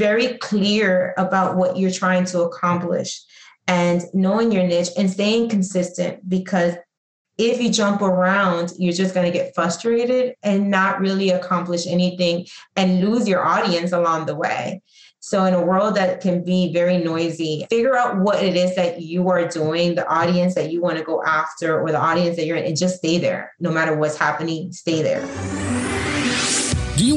very clear about what you're trying to accomplish and knowing your niche and staying consistent because if you jump around, you're just going to get frustrated and not really accomplish anything and lose your audience along the way. So, in a world that can be very noisy, figure out what it is that you are doing, the audience that you want to go after, or the audience that you're in, and just stay there. No matter what's happening, stay there.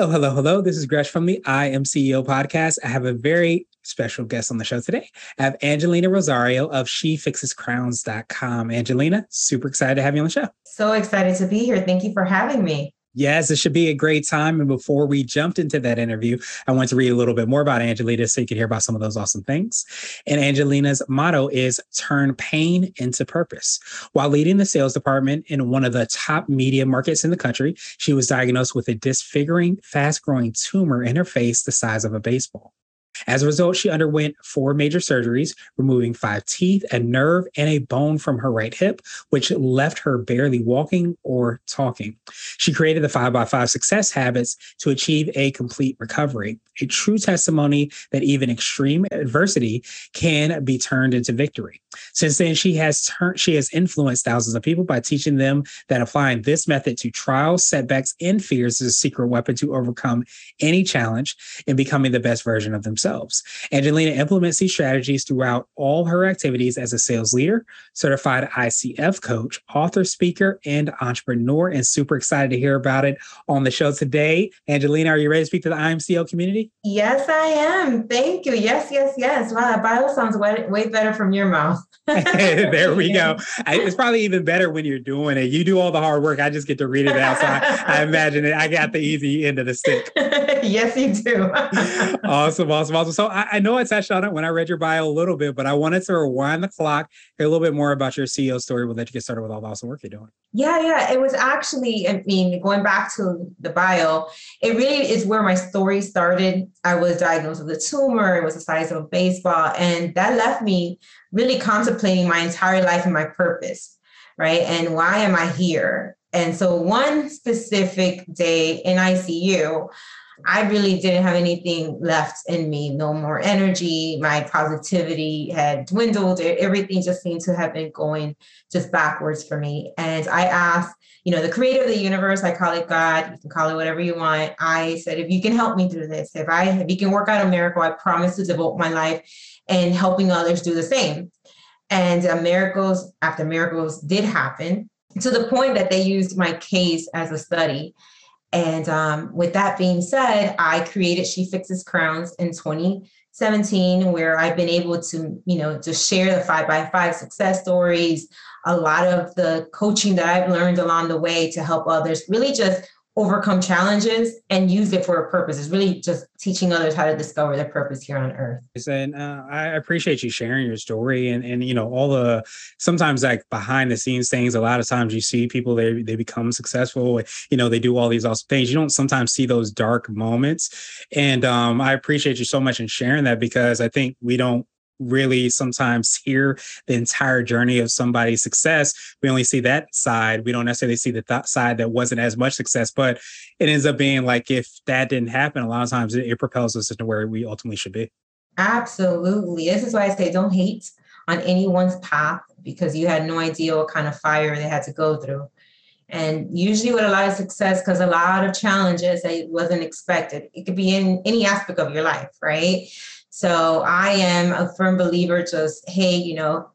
Hello, hello, hello. This is Gresh from the I Am CEO podcast. I have a very special guest on the show today. I have Angelina Rosario of SheFixesCrowns.com. Angelina, super excited to have you on the show. So excited to be here. Thank you for having me. Yes, it should be a great time. And before we jumped into that interview, I want to read a little bit more about Angelina so you can hear about some of those awesome things. And Angelina's motto is turn pain into purpose. While leading the sales department in one of the top media markets in the country, she was diagnosed with a disfiguring, fast growing tumor in her face the size of a baseball. As a result, she underwent four major surgeries, removing five teeth, a nerve, and a bone from her right hip, which left her barely walking or talking. She created the 5x5 success habits to achieve a complete recovery, a true testimony that even extreme adversity can be turned into victory. Since then, she has turned she has influenced thousands of people by teaching them that applying this method to trials, setbacks, and fears is a secret weapon to overcome any challenge and becoming the best version of themselves themselves. Angelina implements these strategies throughout all her activities as a sales leader, certified ICF coach, author, speaker, and entrepreneur. And super excited to hear about it on the show today. Angelina, are you ready to speak to the I Am CEO community? Yes, I am. Thank you. Yes, yes, yes. Wow, that bio sounds way, way better from your mouth. there we go. It's probably even better when you're doing it. You do all the hard work. I just get to read it out. So I, I imagine it. I got the easy end of the stick. yes, you do. awesome, awesome, awesome. So I, I, know I touched on it when I read your bio a little bit, but I wanted to rewind the clock, hear a little bit more about your CEO story. We'll let you get started with all the awesome work you're doing. Yeah, yeah. It was actually, I mean, going back to the bio, it really is where my story started. I was diagnosed with a tumor. It was the size of a baseball. And that left me really contemplating my entire life and my purpose, right? And why am I here? And so one specific day in ICU, I really didn't have anything left in me, no more energy. My positivity had dwindled. Everything just seemed to have been going just backwards for me. And I asked, you know, the creator of the universe, I call it God, you can call it whatever you want. I said, if you can help me through this, if I if you can work out a miracle, I promise to devote my life and helping others do the same. And uh, miracles after miracles did happen to the point that they used my case as a study. And um, with that being said, I created She Fixes Crowns in 2017, where I've been able to, you know, just share the five by five success stories, a lot of the coaching that I've learned along the way to help others really just overcome challenges and use it for a purpose. It's really just teaching others how to discover their purpose here on earth. And uh, I appreciate you sharing your story and, and, you know, all the sometimes like behind the scenes things. A lot of times you see people, they, they become successful, you know, they do all these awesome things. You don't sometimes see those dark moments. And um, I appreciate you so much in sharing that because I think we don't really sometimes hear the entire journey of somebody's success. We only see that side. We don't necessarily see the th- side that wasn't as much success, but it ends up being like if that didn't happen, a lot of times it, it propels us into where we ultimately should be. Absolutely. This is why I say don't hate on anyone's path because you had no idea what kind of fire they had to go through. And usually with a lot of success, because a lot of challenges that wasn't expected. It could be in any aspect of your life, right? So I am a firm believer just, hey, you know,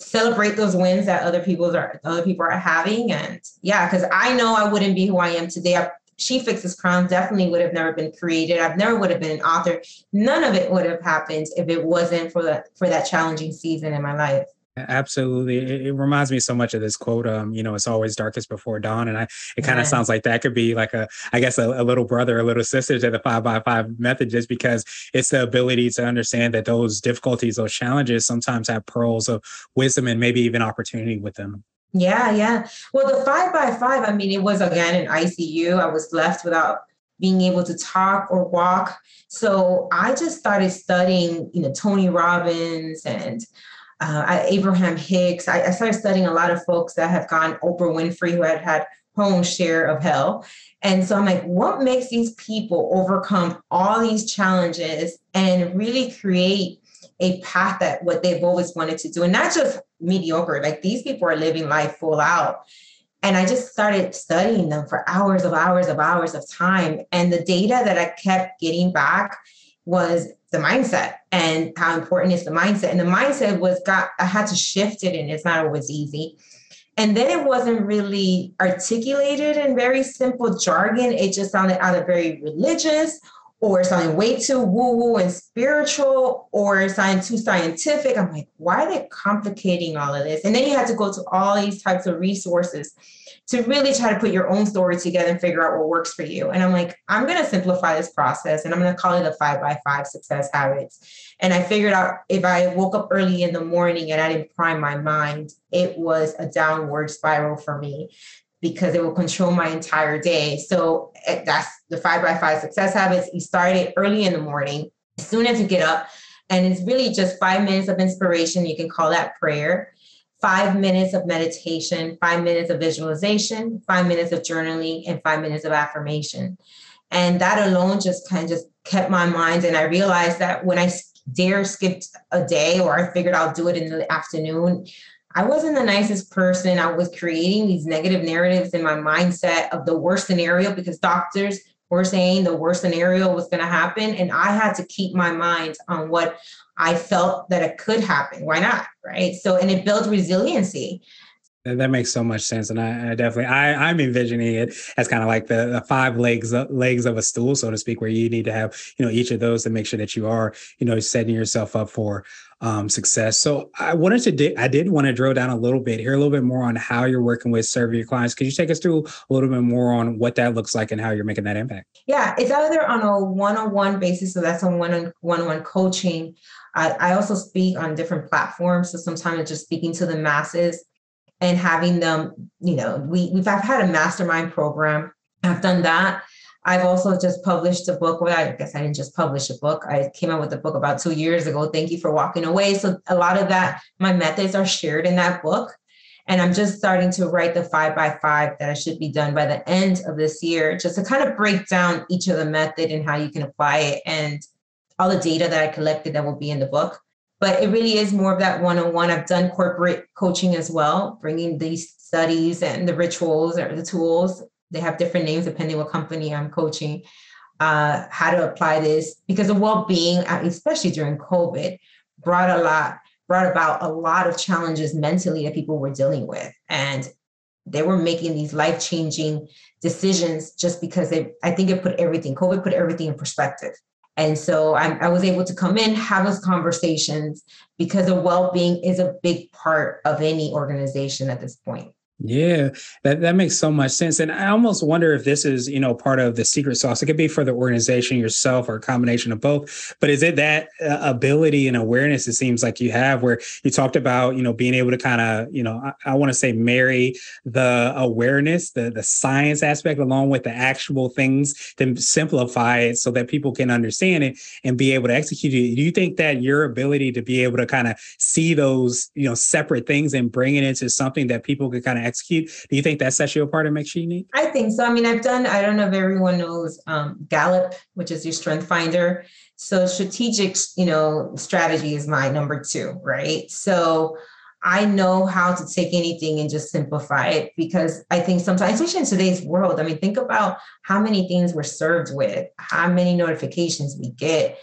celebrate those wins that other people are other people are having. And yeah, because I know I wouldn't be who I am today. I, she Fixes Crown definitely would have never been created. I've never would have been an author. None of it would have happened if it wasn't for that for that challenging season in my life. Absolutely. It, it, reminds me so much of this quote. Um, you know, it's always darkest before dawn. And I it kind of sounds like that could be like a, I guess a, a, little brother, a little sister to the five by five method, just because it's the ability to understand that those difficulties, those challenges sometimes have pearls of wisdom and maybe even opportunity with them. Yeah, yeah. Well, the five by five, I mean, it was again in ICU. I was left without being able to talk or walk. So I just started studying, you know, Tony Robbins and uh, Abraham Hicks. I, I, started studying a lot of folks that have gone Oprah Winfrey, who had had her own share of hell. And so I'm like, what makes these people overcome all these challenges and really create a path that what they've always wanted to do, and not just mediocre. Like these people are living life full out. And I just started studying them for hours of hours of hours of time. And the data that I kept getting back was the mindset and how important is the mindset. And the mindset was got, I had to shift it, and it's not always easy. And then it wasn't really articulated in very simple jargon. It just sounded either very religious or sounding way too woo woo and spiritual or sounding too scientific. I'm like, why are they complicating all of this? And then you have to go to all these types of resources to really try to put your own story together and figure out what works for you. And I'm like, I'm going to simplify this process and I'm going to call it a five by five success habits. And I figured out if I woke up early in the morning and I didn't prime my mind, it was a downward spiral for me because it will control my entire day. So eh, that's the five by five success habits. You start it early in the morning, as soon as you get up. And it's really just five minutes of inspiration. You can call that prayer five minutes of meditation, five minutes of visualization, five minutes of journaling, and five minutes of affirmation. And that alone just kind of just kept my mind. And I realized that when I dare skipped a day or I figured I'll do it in the afternoon, I wasn't the nicest person. I was creating these negative narratives in my mindset of the worst scenario because doctors were saying the worst scenario was going to happen. And I had to keep my mind on what I felt that it could happen. Why not? Right. So, and it builds resiliency. That makes so much sense, and I, I definitely I, I'm envisioning it as kind of like the, the five legs legs of a stool, so to speak, where you need to have you know each of those to make sure that you are you know setting yourself up for um, success. So I wanted to, di- I did want to drill down a little bit, hear a little bit more on how you're working with serving your clients. Could you take us through a little bit more on what that looks like and how you're making that impact? Yeah, it's either on a one-on-one basis, so that's on one-on-one coaching. I, I also speak on different platforms, so sometimes it's just speaking to the masses and having them, you know, we, we've I've had a mastermind program. I've done that. I've also just published a book. Well, I guess I didn't just publish a book. I came out with a book about two years ago. Thank you for walking away. So a lot of that, my methods are shared in that book. And I'm just starting to write the five by five that I should be done by the end of this year, just to kind of break down each of the method and how you can apply it and all the data that I collected that will be in the book. But it really is more of that one on one. I've done corporate coaching as well, bringing these studies and the rituals or the tools they have different names depending what company I'm coaching. Uh, how to apply this because the well-being, uh, especially during COVID, brought a lot brought about a lot of challenges mentally that people were dealing with, and they were making these life-changing decisions just because they. I think it put everything. COVID put everything in perspective. And so I, I, was able to come in, have those conversations because the well being is a big part of any organization at this point. Yeah, that, that makes so much sense. And I almost wonder if this is, you know, part of the secret sauce. It could be for the organization yourself or a combination of both. But is it that uh, ability and awareness it seems like you have where you talked about, you know, being able to kind of, you know, I, I want to say marry the awareness, the the science aspect along with the actual things to simplify it so that people can understand it and be able to execute it. Do you think that your ability to be able to kind of see those, you know, separate things and bring it into something that people can kind of execute. Do you think that sets you apart and makes you unique? I think so. I mean, I've done, I don't know if everyone knows um, Gallup, which is your strength finder. So strategic, you know, strategy is my number two, right? So I know how to take anything and just simplify it because I think sometimes, especially in today's world, I mean, think about how many things we're served with, how many notifications we get.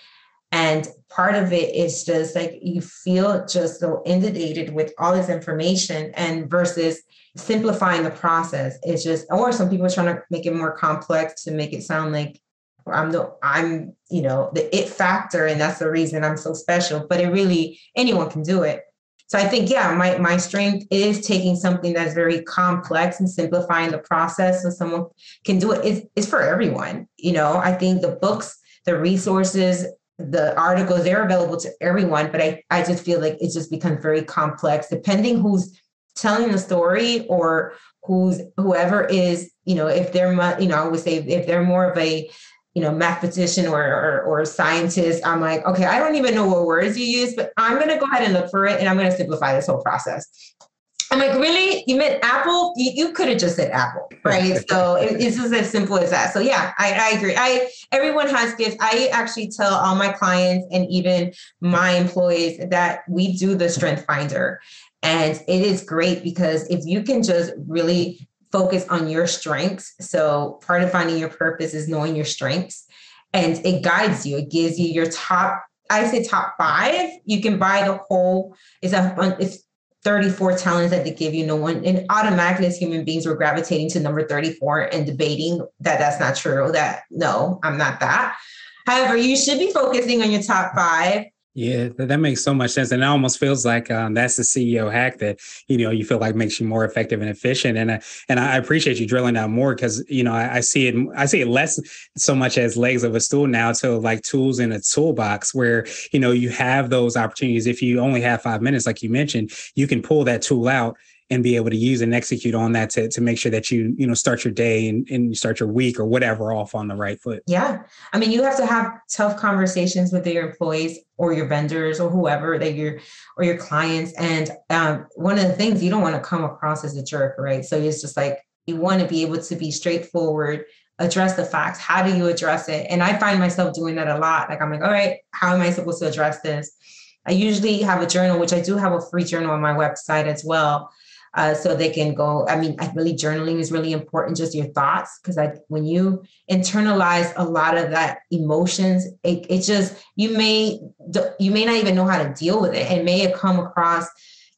And part of it is just like you feel just so inundated with all this information and versus simplifying the process it's just or some people are trying to make it more complex to make it sound like I'm the I'm you know the it factor and that's the reason I'm so special but it really anyone can do it so I think, yeah, my, my strength is taking something that's very complex and simplifying the process so someone can do it. It's, it's for everyone. You know, I think the books, the resources, the articles, they're available to everyone, but I, I just feel like it just becomes very complex depending who's telling the story or who's whoever is, you know, if they're, you know, I would say if they're more of a, you know, mathematician or, or, or scientist, I'm like, okay, I don't even know what words you use, but I'm going to go ahead and look for it and I'm going to simplify this whole process. I'm like, really? You meant Apple? You, you could have just said Apple, right? so it, it's just as simple as that. So yeah, I, I agree. I everyone has gifts. I actually tell all my clients and even my employees that we do the Strength Finder, and it is great because if you can just really focus on your strengths. So part of finding your purpose is knowing your strengths and it guides you. It gives you your top, I say top five. You can buy the whole, it's a it's 34 talents that they give you. No one, and automatically as human beings, we're gravitating to number 34 and debating that that's not true. That no, I'm not that. However, you should be focusing on your top five yeah, that makes so much sense, and it almost feels like um, that's the CEO hack that you know you feel like makes you more effective and efficient. And uh, and I appreciate you drilling down more because you know I, I, see it I see it less so much as legs of a stool now to like tools in a toolbox where you know you have those opportunities. If you only have five minutes, like you mentioned, you can pull that tool out and be able to use and execute on that to, to make sure that you you know start your day and, and you start your week or whatever off on the right foot. Yeah. I mean you have to have tough conversations with your employees or your vendors or whoever that you're or your clients. And um, one of the things you don't want to come across as a jerk right? So it's just like you want to be able to be straightforward address the facts. How do you address it? And i find myself doing that a lot. Like i'm like all right how am i supposed to address this? I usually have a journal which i do have a free journal on my website as well uh, so they can go. I mean, I believe journaling is really important, just your thoughts, because I when you internalize a lot of that emotions, it, it just you may you may not even know how to deal with it. It may have come across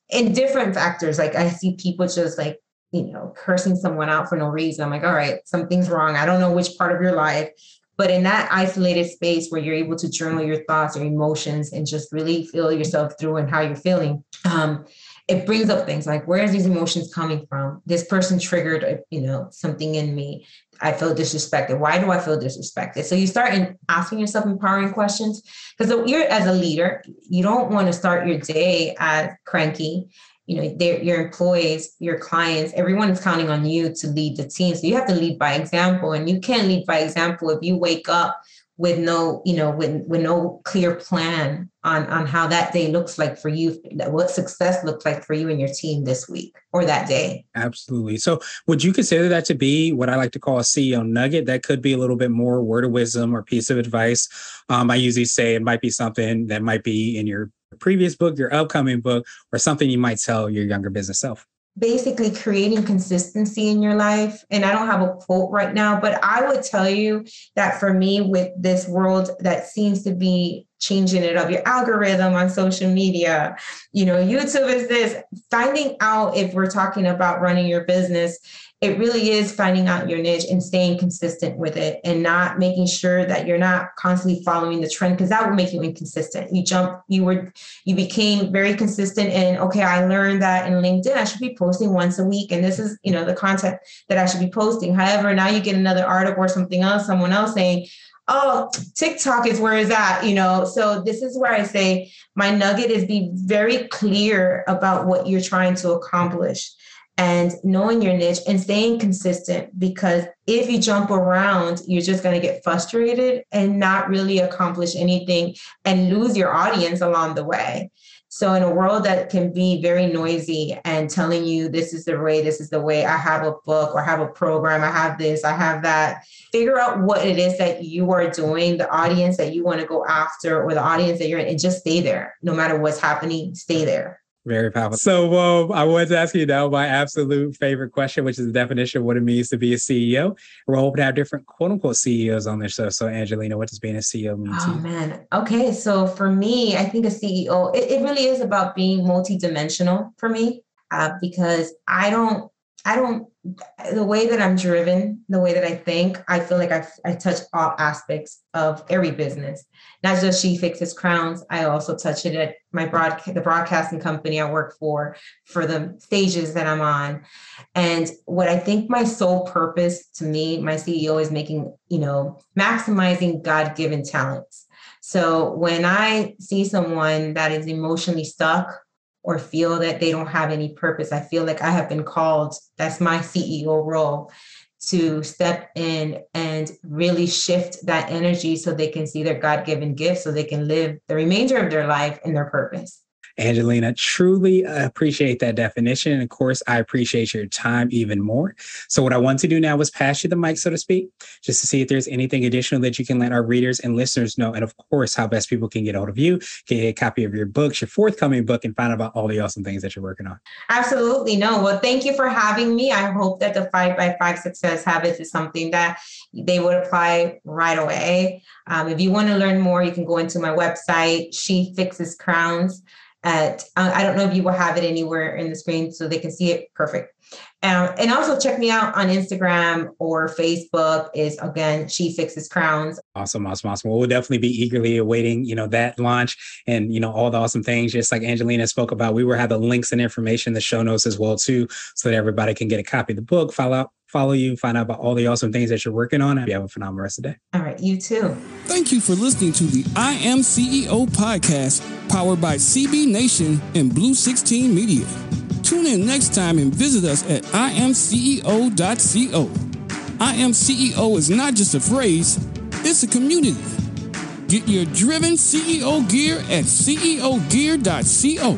in different factors. Like I see people just like you know cursing someone out for no reason. I'm like, all right, something's wrong. I don't know which part of your life. But in that isolated space where you're able to journal your thoughts or emotions and just really feel yourself through and how you're feeling, um, it brings up things like where is these emotions coming from? This person triggered uh, you know something in me. I feel disrespected. Why do i feel disrespected? So you start in asking yourself empowering questions because you're as a leader you don't want to start your day as cranky. You know your employees your clients everyone is counting on you to lead the team. So you have to lead by example and you can't lead by example if you wake up with no you know with, with no clear plan on on how that day looks like for you what success looks like for you and your team this week or that day. Absolutely. So would you consider that to be what i like to call a ceo nugget? That could be a little bit more word of wisdom or piece of advice. Um, i usually say it might be something that might be in your previous book your upcoming book or something you might tell your younger business self basically creating consistency in your life. And I don't have a quote right now, but I would tell you that for me, with this world that seems to be changing it up, your algorithm on social media, you know, YouTube is this, finding out if we're talking about running your business it really is finding out your niche and staying consistent with it and not making sure that you're not constantly following the trend because that will make you inconsistent. You jump, you were, you became very consistent and okay, I learned that in LinkedIn, I should be posting once a week. And this is, you know, the content that I should be posting. However, now you get another article or something else, someone else saying, oh tiktok is where is that you know so this is where i say my nugget is be very clear about what you're trying to accomplish and knowing your niche and staying consistent because if you jump around you're just going to get frustrated and not really accomplish anything and lose your audience along the way. So in a world that can be very noisy and telling you this is the way this is the way i have a book or I have a program i have this i have that figure out what it is that you are doing the audience that you want to go after or the audience that you're in and just stay there. No matter what's happening stay there very powerful. So um, I wanted to ask you now my absolute favorite question, which is the definition of what it means to be a CEO. We're hoping to have different quote unquote CEOs on this show. So Angelina, what does being a CEO mean oh, to you? man. Okay. So for me, I think a CEO, it, it really is about being multidimensional for me uh, because I don't I don't the way that I'm driven, the way that I think, I feel like I, I touch all aspects of every business. Not just She Fixes Crowns. I also touch it at my broadcast, the broadcasting company I work for, for the stages that I'm on. And what I think my sole purpose to me, my CEO is making, you know, maximizing God given talents. So when I see someone that is emotionally stuck or feel that they don't have any purpose. I feel like I have been called, that's my CEO role, to step in and really shift that energy so they can see their God given gift, so they can live the remainder of their life in their purpose. Angelina, truly appreciate that definition. And of course, I appreciate your time even more. So, what I want to do now is pass you the mic, so to speak, just to see if there's anything additional that you can let our readers and listeners know. And of course, how best people can get hold of you, get a copy of your books, your forthcoming book, and find out about all the awesome things that you're working on. Absolutely. No. Well, thank you for having me. I hope that the five by five success habits is something that they would apply right away. Um, if you want to learn more, you can go into my website, She Fixes Crowns at uh, I don't know if you will have it anywhere in the screen so they can see it perfect. Um, and also check me out on Instagram or Facebook is again she fixes crowns. Awesome, awesome, awesome. Well, we'll definitely be eagerly awaiting, you know, that launch and you know all the awesome things. Just like Angelina spoke about, we will have the links and information, the show notes as well too, so that everybody can get a copy of the book, follow out, follow you, find out about all the awesome things that you're working on, and you have a phenomenal rest of the day. All right, you too. Thank you for listening to the I Am CEO podcast, powered by CB Nation and Blue 16 Media. Tune in next time and visit us at imceo.co. I am CEO is not just a phrase, it's a community. Get your driven CEO gear at ceogear.co.